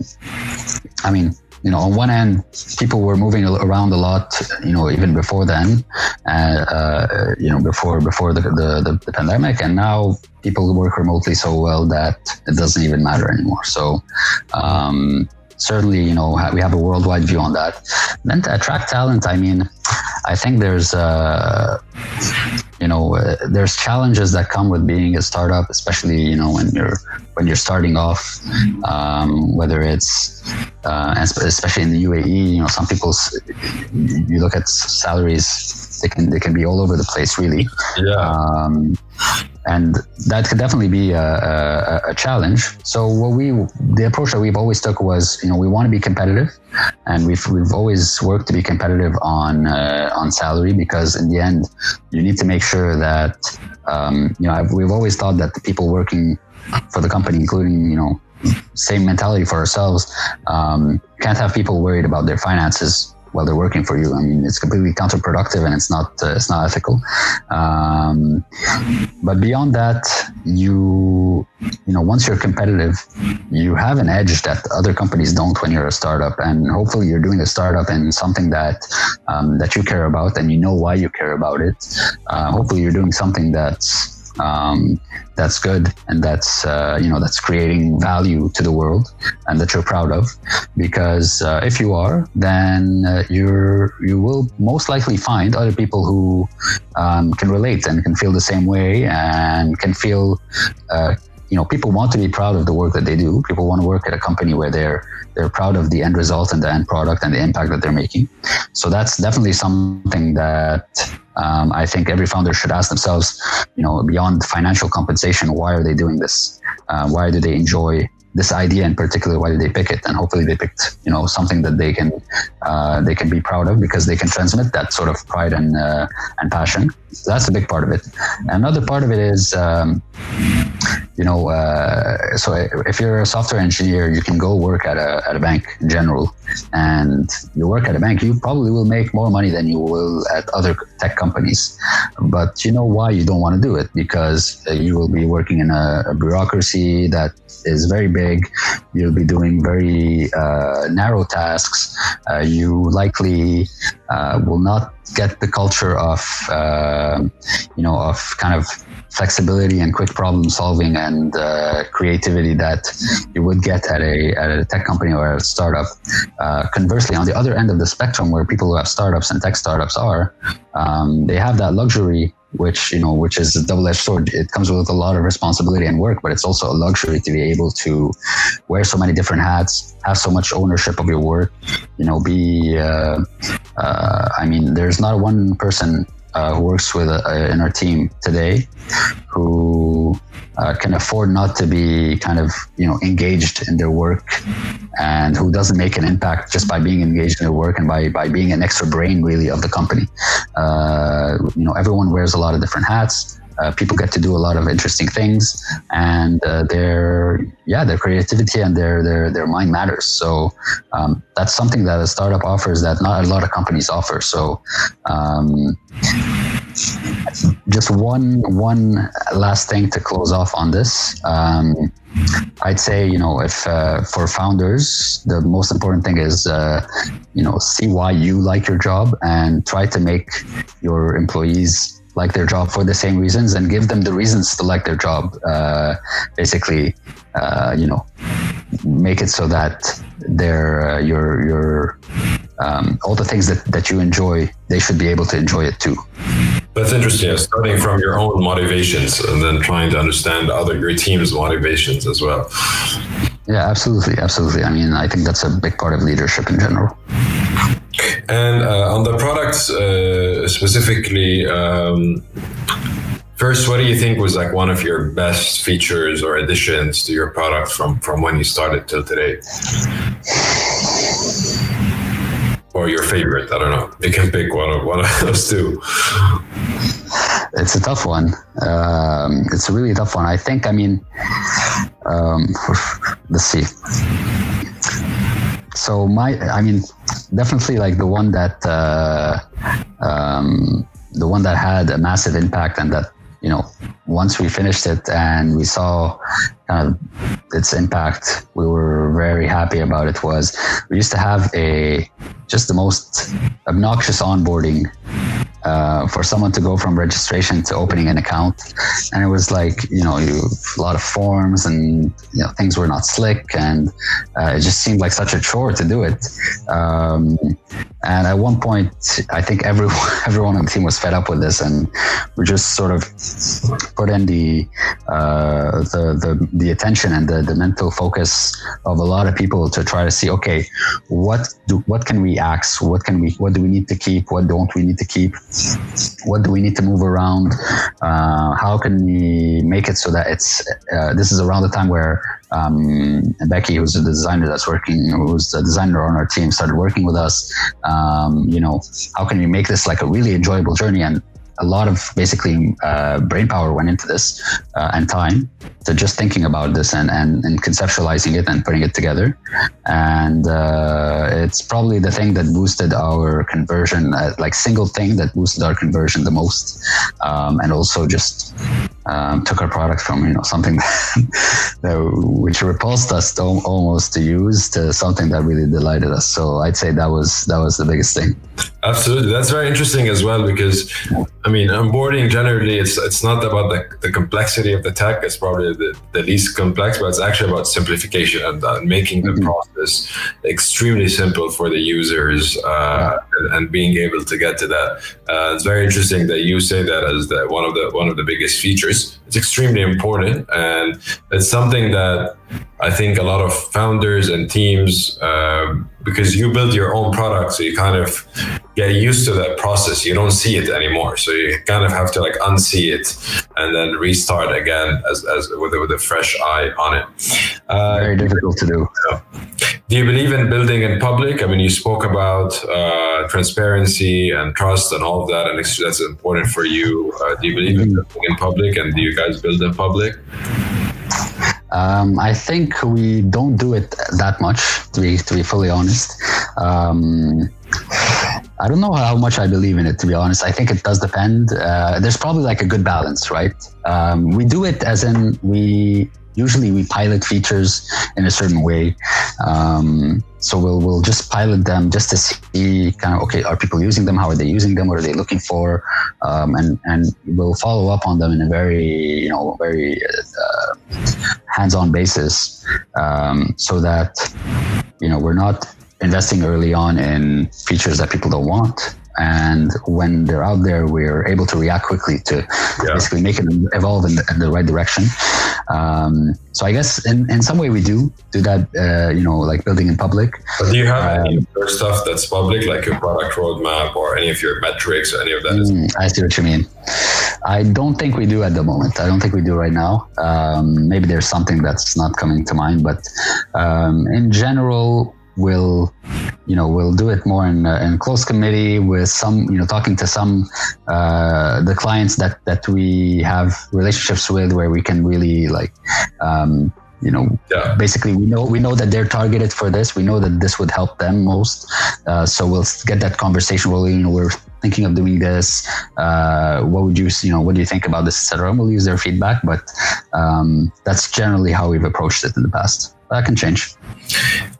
I mean, you know, on one end, people were moving around a lot, you know, even before then, uh, uh, you know, before before the, the, the, pandemic, and now people work remotely so well that it doesn't even matter anymore. So, um, certainly, you know, we have a worldwide view on that. Then to attract talent, I mean, I think there's, uh, you know, uh, there's challenges that come with being a startup, especially you know when you're when you're starting off. Um, whether it's uh, especially in the UAE, you know, some people you look at salaries, they can they can be all over the place, really. Yeah. Um, and that could definitely be a, a, a, challenge. So what we, the approach that we've always took was, you know, we want to be competitive, and we've we've always worked to be competitive on uh, on salary because in the end, you need to make sure that, um, you know, I've, we've always thought that the people working for the company, including you know, same mentality for ourselves, um, can't have people worried about their finances while they're working for you. I mean, it's completely counterproductive and it's not uh, it's not ethical. Um, but beyond that, you you know once you're competitive, you have an edge that other companies don't when you're a startup. And hopefully, you're doing a startup in something that um, that you care about and you know why you care about it. Uh, hopefully, you're doing something that's um, that's good. And that's uh, you know that's creating value to the world and that you're proud of. Because uh, if you are then uh, you're you will most likely find other people who um, can relate and can feel the same way and can feel uh, you know people want to be proud of the work that they do people want to work at a company where they're they're proud of the end result and the end product and the impact that they're making so that's definitely something that um, I think every founder should ask themselves, you know, beyond financial compensation, why are they doing this? Uh, why do they enjoy this idea in particular? Why did they pick it? And hopefully they picked, you know, something that they can uh, they can be proud of because they can transmit that sort of pride and uh, and passion. So that's a big part of it. Another part of it is, um, you know, uh, so if you're a software engineer, you can go work at a at a bank in general, and you work at a bank, you probably will make more money than you will at other tech companies. But you know why you don't want to do it because uh, you will be working in a, a bureaucracy that is very big. You'll be doing very uh, narrow tasks. Uh, you likely uh, will not get the culture of uh, you know of kind of flexibility and quick problem solving and uh, creativity that you would get at a, at a tech company or a startup. Conversely, on the other end of the spectrum, where people who have startups and tech startups are, um, they have that luxury which you know which is a double-edged sword. It comes with a lot of responsibility and work but it's also a luxury to be able to wear so many different hats have so much ownership of your work you know be uh, uh, i mean there's not one person uh, who works with uh, in our team today who uh, can afford not to be kind of you know engaged in their work and who doesn't make an impact just by being engaged in their work and by, by being an extra brain really of the company. Uh, you know everyone wears a lot of different hats. Uh, people get to do a lot of interesting things and uh, their yeah their creativity and their their their mind matters. So um, that's something that a startup offers that not a lot of companies offer. So um, just one one last thing to close off on this um, I'd say, you know, if uh, for founders, the most important thing is, uh, you know, see why you like your job and try to make your employees like their job for the same reasons and give them the reasons to like their job. Uh, basically, uh, you know, make it so that they're uh, your your um, all the things that, that you enjoy, they should be able to enjoy it too. That's interesting. Starting from your own motivations and then trying to understand other your team's motivations as well. Yeah, absolutely, absolutely. I mean, I think that's a big part of leadership in general. And uh, on the products uh, specifically, um, first, what do you think was like one of your best features or additions to your product from from when you started till today? Or your favorite? I don't know. You can pick one of one of those two. It's a tough one. Um, it's a really tough one. I think. I mean, um, let's see so my i mean definitely like the one that uh, um, the one that had a massive impact and that you know once we finished it and we saw of its impact we were very happy about it was we used to have a just the most obnoxious onboarding uh, for someone to go from registration to opening an account. And it was like, you know, you, a lot of forms and, you know, things were not slick and uh, it just seemed like such a chore to do it. Um, and at one point, I think everyone, everyone on the team was fed up with this and we just sort of put in the, uh, the, the, the attention and the, the mental focus of a lot of people to try to see, okay, what do, what can we ask? What can we, what do we need to keep? What don't we need to keep? what do we need to move around uh, how can we make it so that it's uh, this is around the time where um, Becky, who's the designer that's working, who's the designer on our team, started working with us. Um, you know, how can we make this like a really enjoyable journey? And a lot of basically uh, brain power went into this uh, and time to just thinking about this and, and, and conceptualizing it and putting it together. And uh, it's probably the thing that boosted our conversion, uh, like single thing that boosted our conversion the most. Um, and also just um, took our product from you know something that, which repulsed us to, almost to use to something that really delighted us. So I'd say that was that was the biggest thing. Absolutely, that's very interesting as well because I mean onboarding generally it's it's not about the, the complexity of the tech. It's probably the, the least complex, but it's actually about simplification and, uh, making the mm-hmm. process extremely simple for the users uh, yeah. and, and, being able to get to that. Uh, it's very interesting that you say that as the, one of the one of the biggest features it's extremely important and it's something that I think a lot of founders and teams, uh, because you build your own product, so you kind of get used to that process. You don't see it anymore, so you kind of have to like unsee it and then restart again as, as with, with a fresh eye on it. Uh, Very difficult to do. Do you believe in building in public? I mean, you spoke about uh, transparency and trust and all of that, and that's important for you. Uh, do you believe in building in public, and do you guys build in public? Um, I think we don't do it that much, to be to be fully honest. Um, I don't know how much I believe in it, to be honest. I think it does depend. Uh, there's probably like a good balance, right? Um, we do it as in we usually we pilot features in a certain way. Um, so we'll we'll just pilot them just to see kind of okay, are people using them? How are they using them? What are they looking for? Um, and and we'll follow up on them in a very you know very uh, hands-on basis, um, so that you know we're not investing early on in features that people don't want and when they're out there, we're able to react quickly to yeah. basically make it evolve in the, in the right direction. Um, so I guess in, in some way we do do that, uh, you know, like building in public. But do you have um, any stuff that's public, like your product roadmap or any of your metrics or any of that? Mm, I see what you mean. I don't think we do at the moment. I don't think we do right now. Um, maybe there's something that's not coming to mind, but um, in general, we'll you know we'll do it more in, uh, in close committee with some you know talking to some uh, the clients that that we have relationships with where we can really like um, you know yeah. basically we know we know that they're targeted for this. We know that this would help them most. Uh, so we'll get that conversation rolling. You know we're thinking of doing this. Uh, what would you you know what do you think about this etc we'll use their feedback but um, that's generally how we've approached it in the past. That can change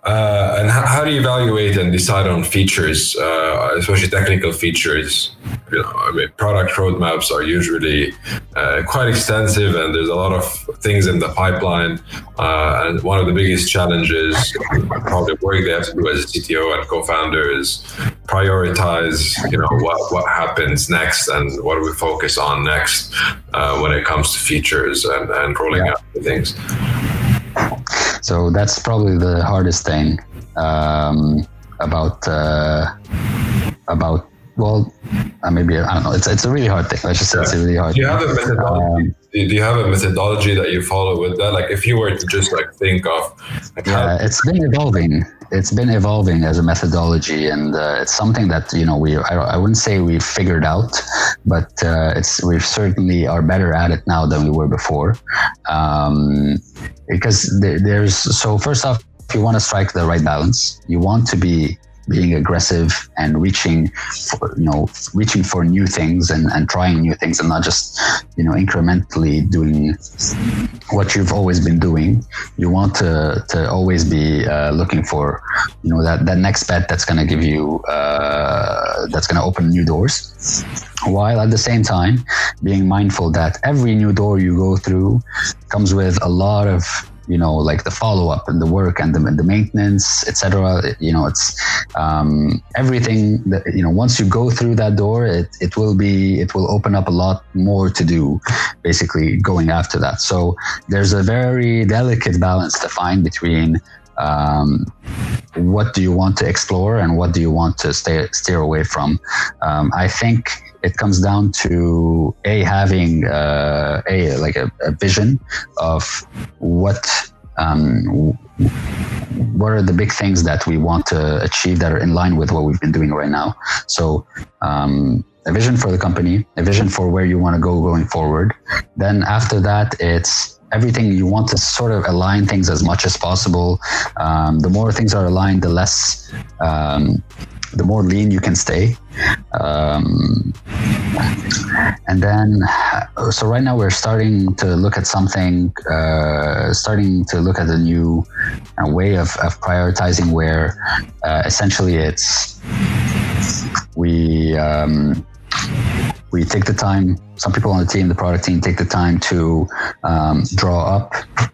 uh, and how, how, do you evaluate and decide on features, uh, especially technical features, you know, I mean, product roadmaps are usually uh, quite extensive, and there's a lot of things in the pipeline. Uh, and one of the biggest challenges, probably work they have to do as a CTO and co-founder is prioritize. You know, what what happens next, and what do we focus on next uh, when it comes to features and, and rolling yeah. out things. So that's probably the hardest thing um, about uh, about well, uh, maybe I don't know. It's it's a really hard thing. Let's just say it's a really hard. Do you have a methodology? Um, do you have a methodology that you follow with that? Like, if you were to just like think of, like yeah, it's been evolving. It's been evolving as a methodology, and uh, it's something that you know we I, I wouldn't say we've figured out, but uh, it's we certainly are better at it now than we were before. Um, because there's so first off, if you want to strike the right balance, you want to be being aggressive and reaching for, you know reaching for new things and, and trying new things and not just you know incrementally doing what you've always been doing. You want to to always be uh, looking for you know that that next bet that's going to give you uh, that's going to open new doors while at the same time being mindful that every new door you go through comes with a lot of you know like the follow-up and the work and the, the maintenance etc you know it's um, everything that you know once you go through that door it, it will be it will open up a lot more to do basically going after that. So there's a very delicate balance to find between um, what do you want to explore and what do you want to stay steer away from. Um, i think it comes down to a having uh, a like a, a, vision of what um, what are the big things that we want to achieve that are in line with what we've been doing right now. So um, a vision for the company, a vision for where you want to go going forward. Then after that, it's everything you want to sort of align things as much as possible. Um, the more things are aligned, the less um, the more lean you can stay. Um, and then, so right now we're starting to look at something, uh, starting to look at a new uh, way of, of prioritizing where uh, essentially it's we. Um, we take the time some people on the team the product team take the time to um, draw up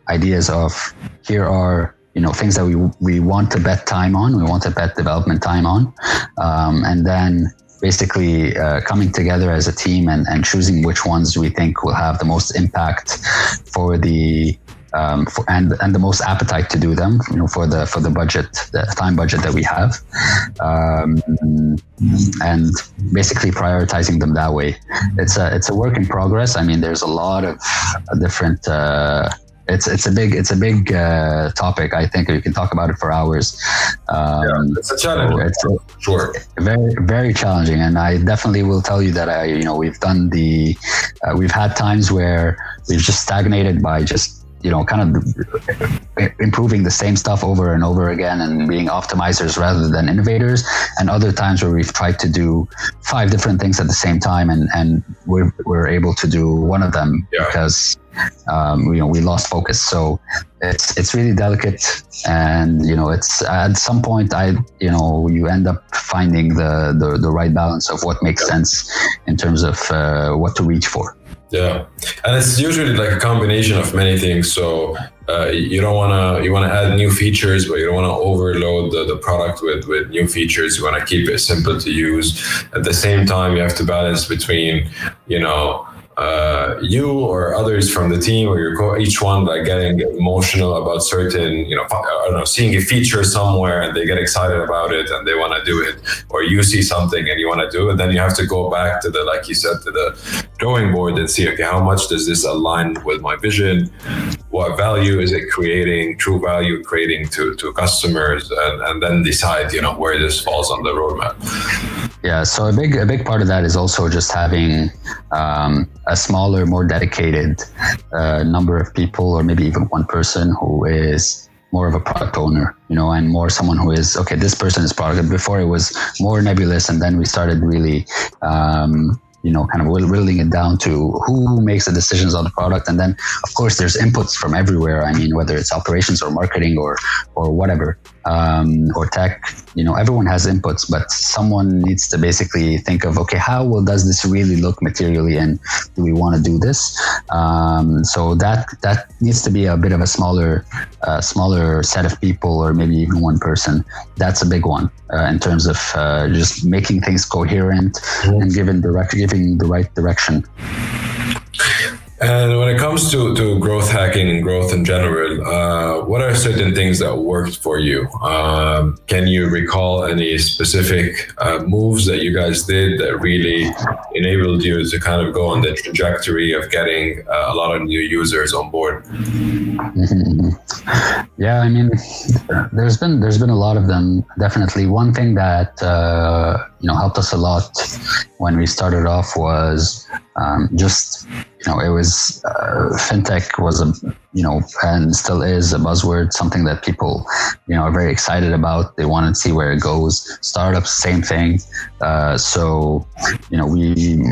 ideas of here are you know things that we we want to bet time on we want to bet development time on um, and then basically uh, coming together as a team and, and choosing which ones we think will have the most impact for the um, for, and and the most appetite to do them, you know, for the for the budget, the time budget that we have, um, and basically prioritizing them that way. It's a it's a work in progress. I mean, there's a lot of different. Uh, it's it's a big it's a big uh, topic. I think we can talk about it for hours. Um, yeah, it's a challenge. So it's sure. Very very challenging, and I definitely will tell you that I you know we've done the uh, we've had times where we've just stagnated by just you know kind of improving the same stuff over and over again and being optimizers rather than innovators. And other times where we've tried to do five different things at the same time and and we're, we're able to do one of them yeah. because um, you know we lost focus. So it's it's really delicate and you know it's at some point i you know you end up finding the the, the right balance of what makes sense in terms of uh, what to reach for yeah, and it's usually like a combination of many things. So uh, you don't want to you want to add new features, but you don't want to overload the, the product with with new features. You want to keep it simple to use. At the same time, you have to balance between you know uh, you or others from the team or your co- each one like getting emotional about certain you know I don't know seeing a feature somewhere and they get excited about it and they want to do it. Or you see something and you want to do it then you have to go back to the like you said to the drawing board and see okay how much does this align with my vision what value is it creating true value creating to to customers and, and then decide you know where this falls on the roadmap yeah so a big a big part of that is also just having um, a smaller, more dedicated uh, number of people, or maybe even one person who is more of a product owner, you know, and more someone who is okay. This person is product. Before it was more nebulous, and then we started really. Um, you know, kind of whittling it down to who makes the decisions on the product, and then of course there's inputs from everywhere. I mean, whether it's operations or marketing or or whatever um, or tech, you know, everyone has inputs, but someone needs to basically think of okay, how well does this really look materially, and do we want to do this? Um, so that that needs to be a bit of a smaller uh, smaller set of people, or maybe even one person. That's a big one uh, in terms of uh, just making things coherent mm-hmm. and giving direct giving the right direction. And when it comes to, to growth hacking and growth in general, uh, what are certain things that worked for you? Um, can you recall any specific uh, moves that you guys did that really enabled you to kind of go on the trajectory of getting uh, a lot of new users on board? Yeah, I mean, there's been there's been a lot of them. Definitely, one thing that uh, you know helped us a lot when we started off was um, just you know it was uh, fintech was a you know and still is a buzzword something that people you know are very excited about. They want to see where it goes. Startups same thing. Uh, so you know we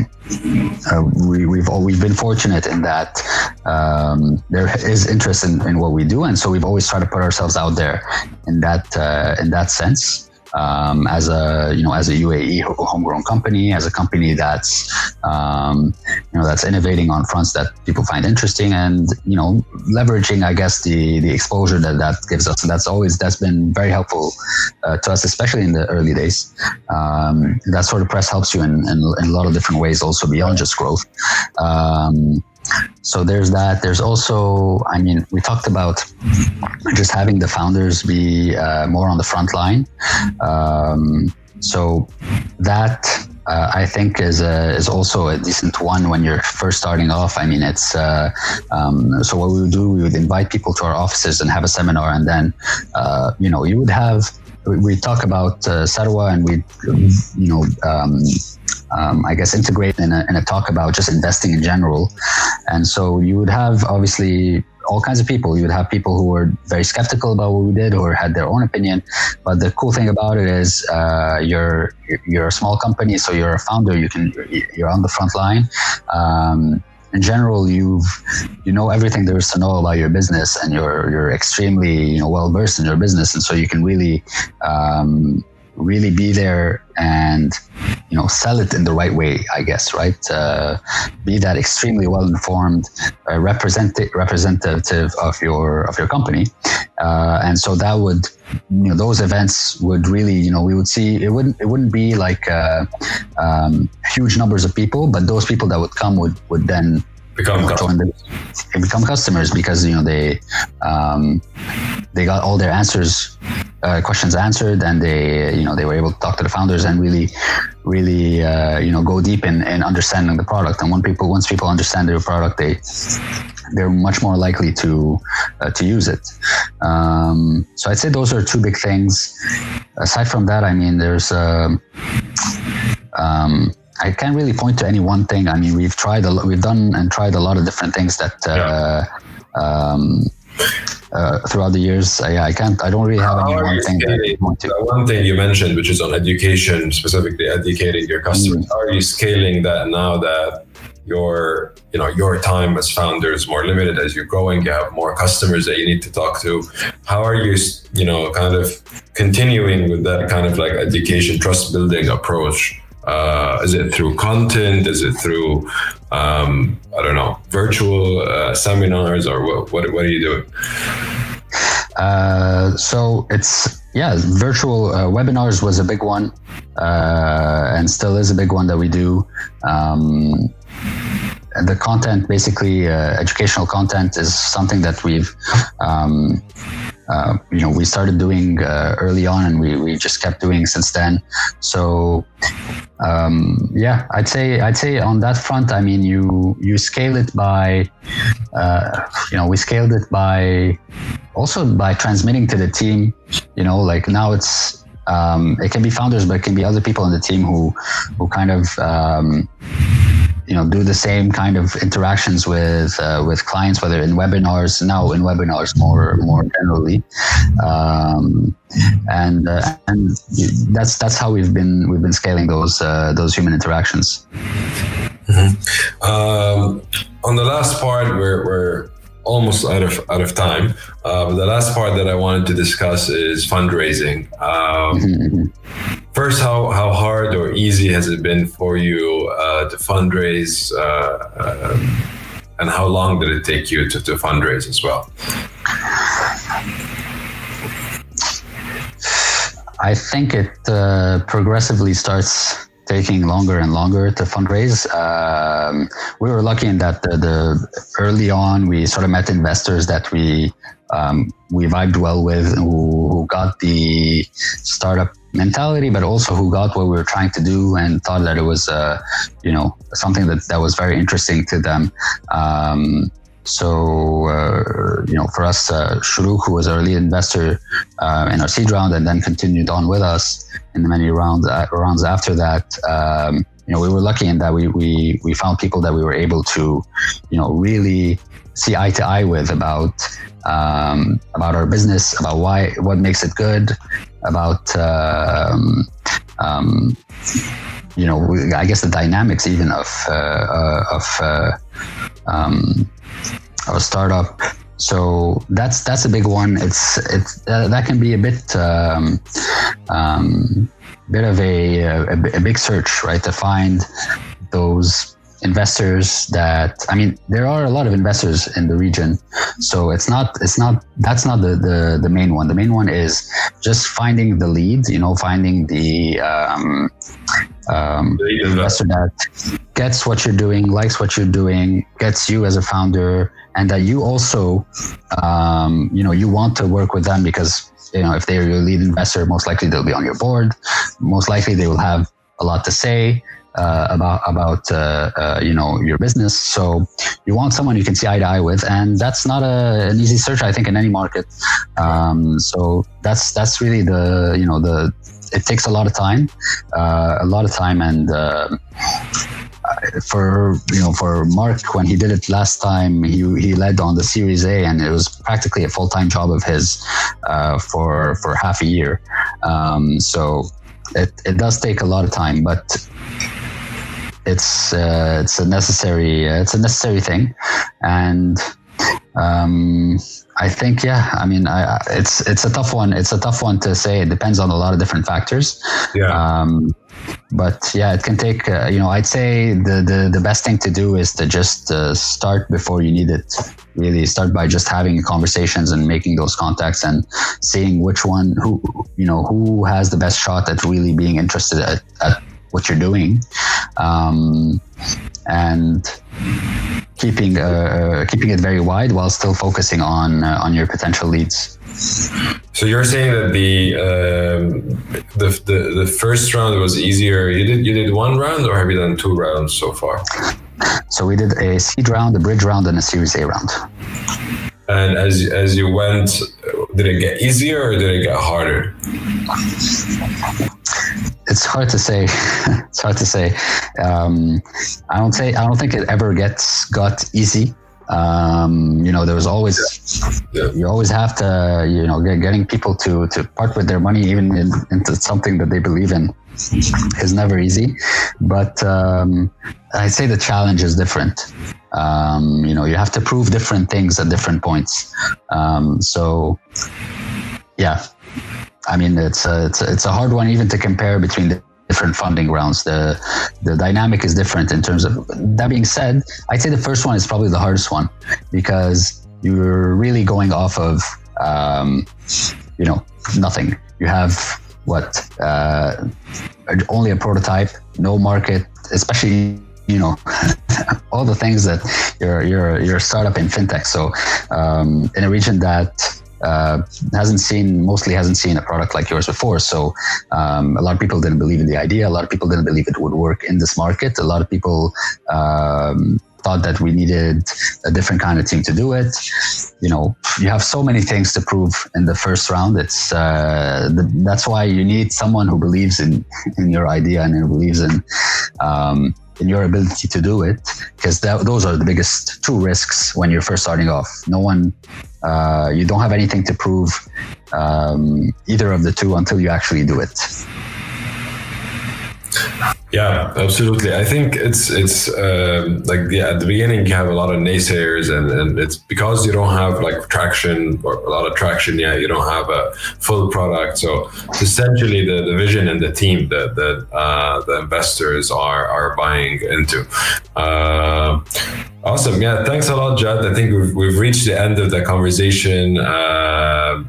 uh, we we've we've been fortunate in that um, there is interest in, in what we do. And so we've always tried to put ourselves out there in that uh, in that sense um, as a you know as a UAE homegrown company, as a company that's um, you know that's innovating on fronts that people find interesting, and you know leveraging I guess the the exposure that that gives us. That's always that's been very helpful uh, to us, especially in the early days. Um, that sort of press helps you in, in, in, a lot of different ways, also beyond just growth. Um, so there's that. There's also, I mean, we talked about just having the founders be uh, more on the front line. Um, so that uh, I think is a, is also a decent one when you're first starting off. I mean, it's uh, um, so what we would do, we would invite people to our offices and have a seminar, and then uh, you know you would have we talk about uh, Sarwa and we you know um, um, I guess, integrate in a, in a talk about just investing in general. And so you would have obviously all kinds of people. You would have people who were very skeptical about what we did or had their own opinion. But the cool thing about it is uh, you're you're a small company, so you're a founder. You can you're on the front line. Um, in general, you've you know everything there is to know about your business, and you're you're extremely you know well versed in your business, and so you can really um, really be there and you know sell it in the right way i guess right? Uh, be that extremely well informed uh, representative representative of your of your company. Uh, and so that would you know those events would really you know we would see it wouldn't it wouldn't be like uh, um, huge numbers of people but those people that would come would would then become you know, join the, they become customers because you know they um, they got all their answers uh, questions answered and they you know they were able to talk to the founders and really really uh, you know go deep in, in understanding the product. And when people once people understand their product they they're much more likely to uh, to use it. Um, so I'd say those are two big things. Aside from that I mean there's um, um I can't really point to any one thing. I mean, we've tried a lot, we've done and tried a lot of different things that uh, yeah. um, uh, throughout the years. Uh, yeah, I can't. I don't really have any one thing. One thing you mentioned, which is on education, specifically educating your customers. Mm. How are you scaling that now that your you know your time as founder is more limited as you're growing you have more customers that you need to talk to how are you you know kind of continuing with that kind of like education trust building approach uh, is it through content? Is it through, um, I don't know, virtual uh, seminars or what, what, what are you doing? Uh, so it's yeah, virtual uh, webinars was a big one, uh, and still is a big one that we do. Um, the content, basically, uh, educational content, is something that we've um, uh, you know we started doing uh, early on and we, we just kept doing since then so um, yeah i'd say i'd say on that front i mean you you scale it by uh, you know we scaled it by also by transmitting to the team you know like now it's um, it can be founders but it can be other people in the team who who kind of um, you know do the same kind of interactions with uh, with clients whether in webinars now in webinars more more generally um, and uh, and that's that's how we've been we've been scaling those uh, those human interactions Mm-hmm. Um, on the last part, we're, we're almost out of out of time. Uh, but the last part that I wanted to discuss is fundraising. Um. First, how how hard or easy has it been for you uh, to fundraise, uh, um, and how long did it take you to, to fundraise as well? I think it uh, progressively starts taking longer and longer to fundraise. Um, we were lucky in that the, the, early on we sort of met investors that we um, we vibed well with, who, who got the startup mentality, but also who got what we were trying to do and thought that it was, uh, you know, something that, that was very interesting to them. Um, so, uh, you know, for us, uh, who was our lead investor uh, in our seed round and then continued on with us in the many rounds, uh, rounds after that, um, you know, we were lucky in that we, we, we found people that we were able to, you know, really see eye to eye with about um, about our business, about why, what makes it good, about um, um, you know, I guess the dynamics even of uh, uh, of uh, um, a startup. So that's that's a big one. It's it's that can be a bit um, um, bit of a, a, a big search, right, to find those investors that I mean there are a lot of investors in the region so it's not it's not that's not the the, the main one the main one is just finding the lead you know finding the um, um, investor that gets what you're doing likes what you're doing gets you as a founder and that you also um, you know you want to work with them because you know if they're your lead investor most likely they'll be on your board most likely they will have a lot to say uh, about about uh, uh, you know your business. So you want someone you can see eye to eye with, and that's not a, an easy search, I think, in any market. Um, so that's that's really the you know the it takes a lot of time, uh, a lot of time, and uh, for you know for Mark when he did it last time he he led on the Series A and it was practically a full time job of his uh, for for half a year. Um, so it, it does take a lot of time, but it's uh, it's a necessary uh, it's a necessary thing, and um, I think yeah. I mean, I, it's it's a tough one. It's a tough one to say. It depends on a lot of different factors. Yeah. Um, but yeah, it can take. Uh, you know, I'd say the, the the best thing to do is to just uh, start before you need it. Really, start by just having conversations and making those contacts and seeing which one who you know who has the best shot at really being interested at, at what you're doing, um, and keeping uh, uh, keeping it very wide while still focusing on uh, on your potential leads. So you're saying that the, um, the, the the first round was easier. You did you did one round, or have you done two rounds so far? So we did a seed round, a bridge round, and a Series A round. And as as you went, did it get easier or did it get harder? It's hard to say. it's hard to say. Um, I don't say. I don't think it ever gets got easy. Um, you know, there was always yeah. you always have to you know get, getting people to to part with their money even in, into something that they believe in is never easy. But um, I'd say the challenge is different. Um, you know, you have to prove different things at different points. Um, so, yeah, I mean, it's a, it's a, it's a hard one even to compare between the different funding rounds. The the dynamic is different in terms of that being said, I'd say the first one is probably the hardest one because you're really going off of um, you know nothing. You have what uh, only a prototype, no market, especially you know all the things that you're you're you're a startup in fintech. So um, in a region that uh, hasn't seen mostly hasn't seen a product like yours before. So um, a lot of people didn't believe in the idea. A lot of people didn't believe it would work in this market. A lot of people um, thought that we needed a different kind of team to do it. You know, you have so many things to prove in the first round. It's uh, the, that's why you need someone who believes in in your idea and who believes in um, in your ability to do it, because those are the biggest two risks when you're first starting off. No one uh, you don't have anything to prove um, either of the two until you actually do it. Yeah, absolutely. I think it's it's um, like yeah, at the beginning you have a lot of naysayers, and, and it's because you don't have like traction or a lot of traction yet. You don't have a full product, so essentially the, the vision and the team that that uh, the investors are are buying into. Uh, awesome, yeah. Thanks a lot, Jad. I think we've, we've reached the end of the conversation. Uh,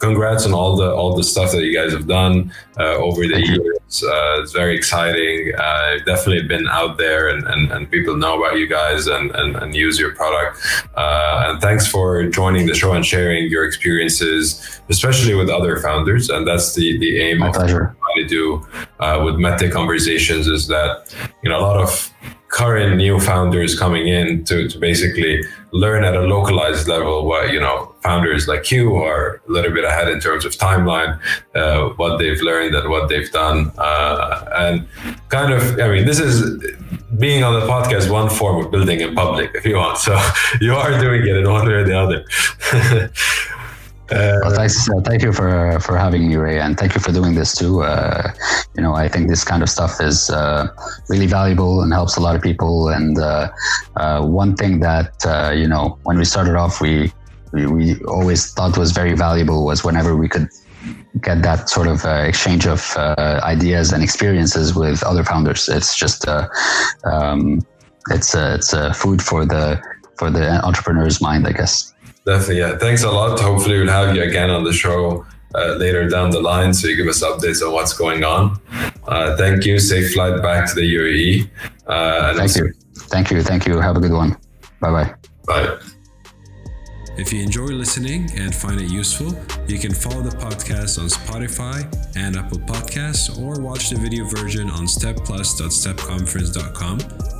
congrats on all the all the stuff that you guys have done uh, over the years. Uh, it's very exciting. Uh, definitely been out there, and, and, and people know about you guys and, and, and use your product. Uh, and thanks for joining the show and sharing your experiences, especially with other founders. And that's the the aim My of pleasure. what I do uh, with Mete Conversations is that you know a lot of current new founders coming in to, to basically learn at a localized level what you know founders like you are a little bit ahead in terms of timeline uh, what they've learned and what they've done uh, and kind of i mean this is being on the podcast one form of building in public if you want so you are doing it in one way or the other Uh, Well, thanks, uh, thank you for for having me, Ray, and thank you for doing this too. Uh, you know, I think this kind of stuff is uh, really valuable and helps a lot of people. And one thing that you know, when we started off, we, we we always thought was very valuable was whenever we could get that sort of uh, exchange of uh, ideas and experiences with other founders. It's just uh, um, it's uh, it's uh, food for the for the entrepreneur's mind, I guess. Definitely, yeah. Thanks a lot. Hopefully, we'll have you again on the show uh, later down the line so you give us updates on what's going on. Uh, thank you. Safe flight back to the UAE. Uh, Thank you, thank you, thank you. Have a good one. Bye bye. Bye. If you enjoy listening and find it useful, you can follow the podcast on Spotify and Apple Podcasts or watch the video version on stepplus.stepconference.com